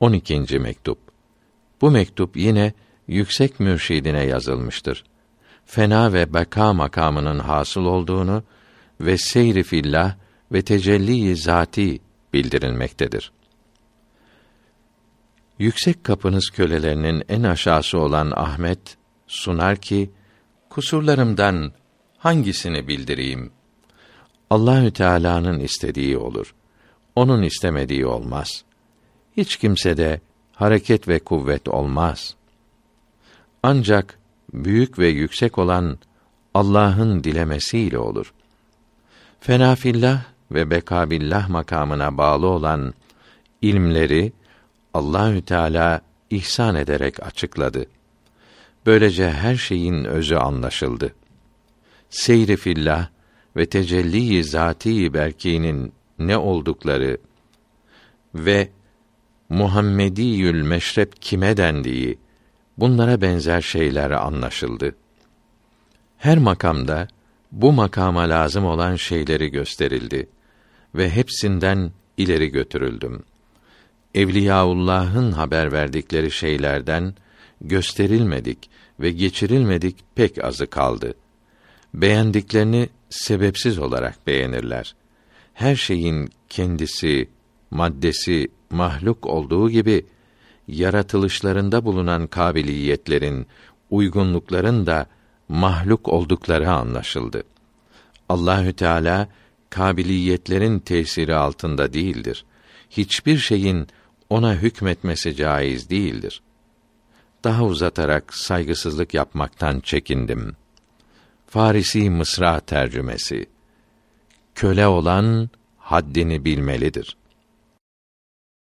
12. mektup. Bu mektup yine yüksek mürşidine yazılmıştır. Fena ve beka makamının hasıl olduğunu ve seyri fillah ve tecelli zati bildirilmektedir. Yüksek kapınız kölelerinin en aşağısı olan Ahmet sunar ki kusurlarımdan hangisini bildireyim? Allahü Teala'nın istediği olur. Onun istemediği olmaz. Hiç kimse de hareket ve kuvvet olmaz. Ancak büyük ve yüksek olan Allah'ın dilemesiyle olur. Fenafillah ve bekabillah makamına bağlı olan ilmleri Allahü Teala ihsan ederek açıkladı. Böylece her şeyin özü anlaşıldı. Seyri fillah ve tecelli zati berkinin ne oldukları ve Muhammediyül meşrep kime dendiği bunlara benzer şeyler anlaşıldı. Her makamda bu makama lazım olan şeyleri gösterildi ve hepsinden ileri götürüldüm. Evliyaullah'ın haber verdikleri şeylerden gösterilmedik ve geçirilmedik pek azı kaldı. Beğendiklerini sebepsiz olarak beğenirler. Her şeyin kendisi, maddesi mahluk olduğu gibi yaratılışlarında bulunan kabiliyetlerin, uygunlukların da mahluk oldukları anlaşıldı. Allahü Teala kabiliyetlerin tesiri altında değildir. Hiçbir şeyin ona hükmetmesi caiz değildir. Daha uzatarak saygısızlık yapmaktan çekindim. Farisi Mısra tercümesi. Köle olan haddini bilmelidir.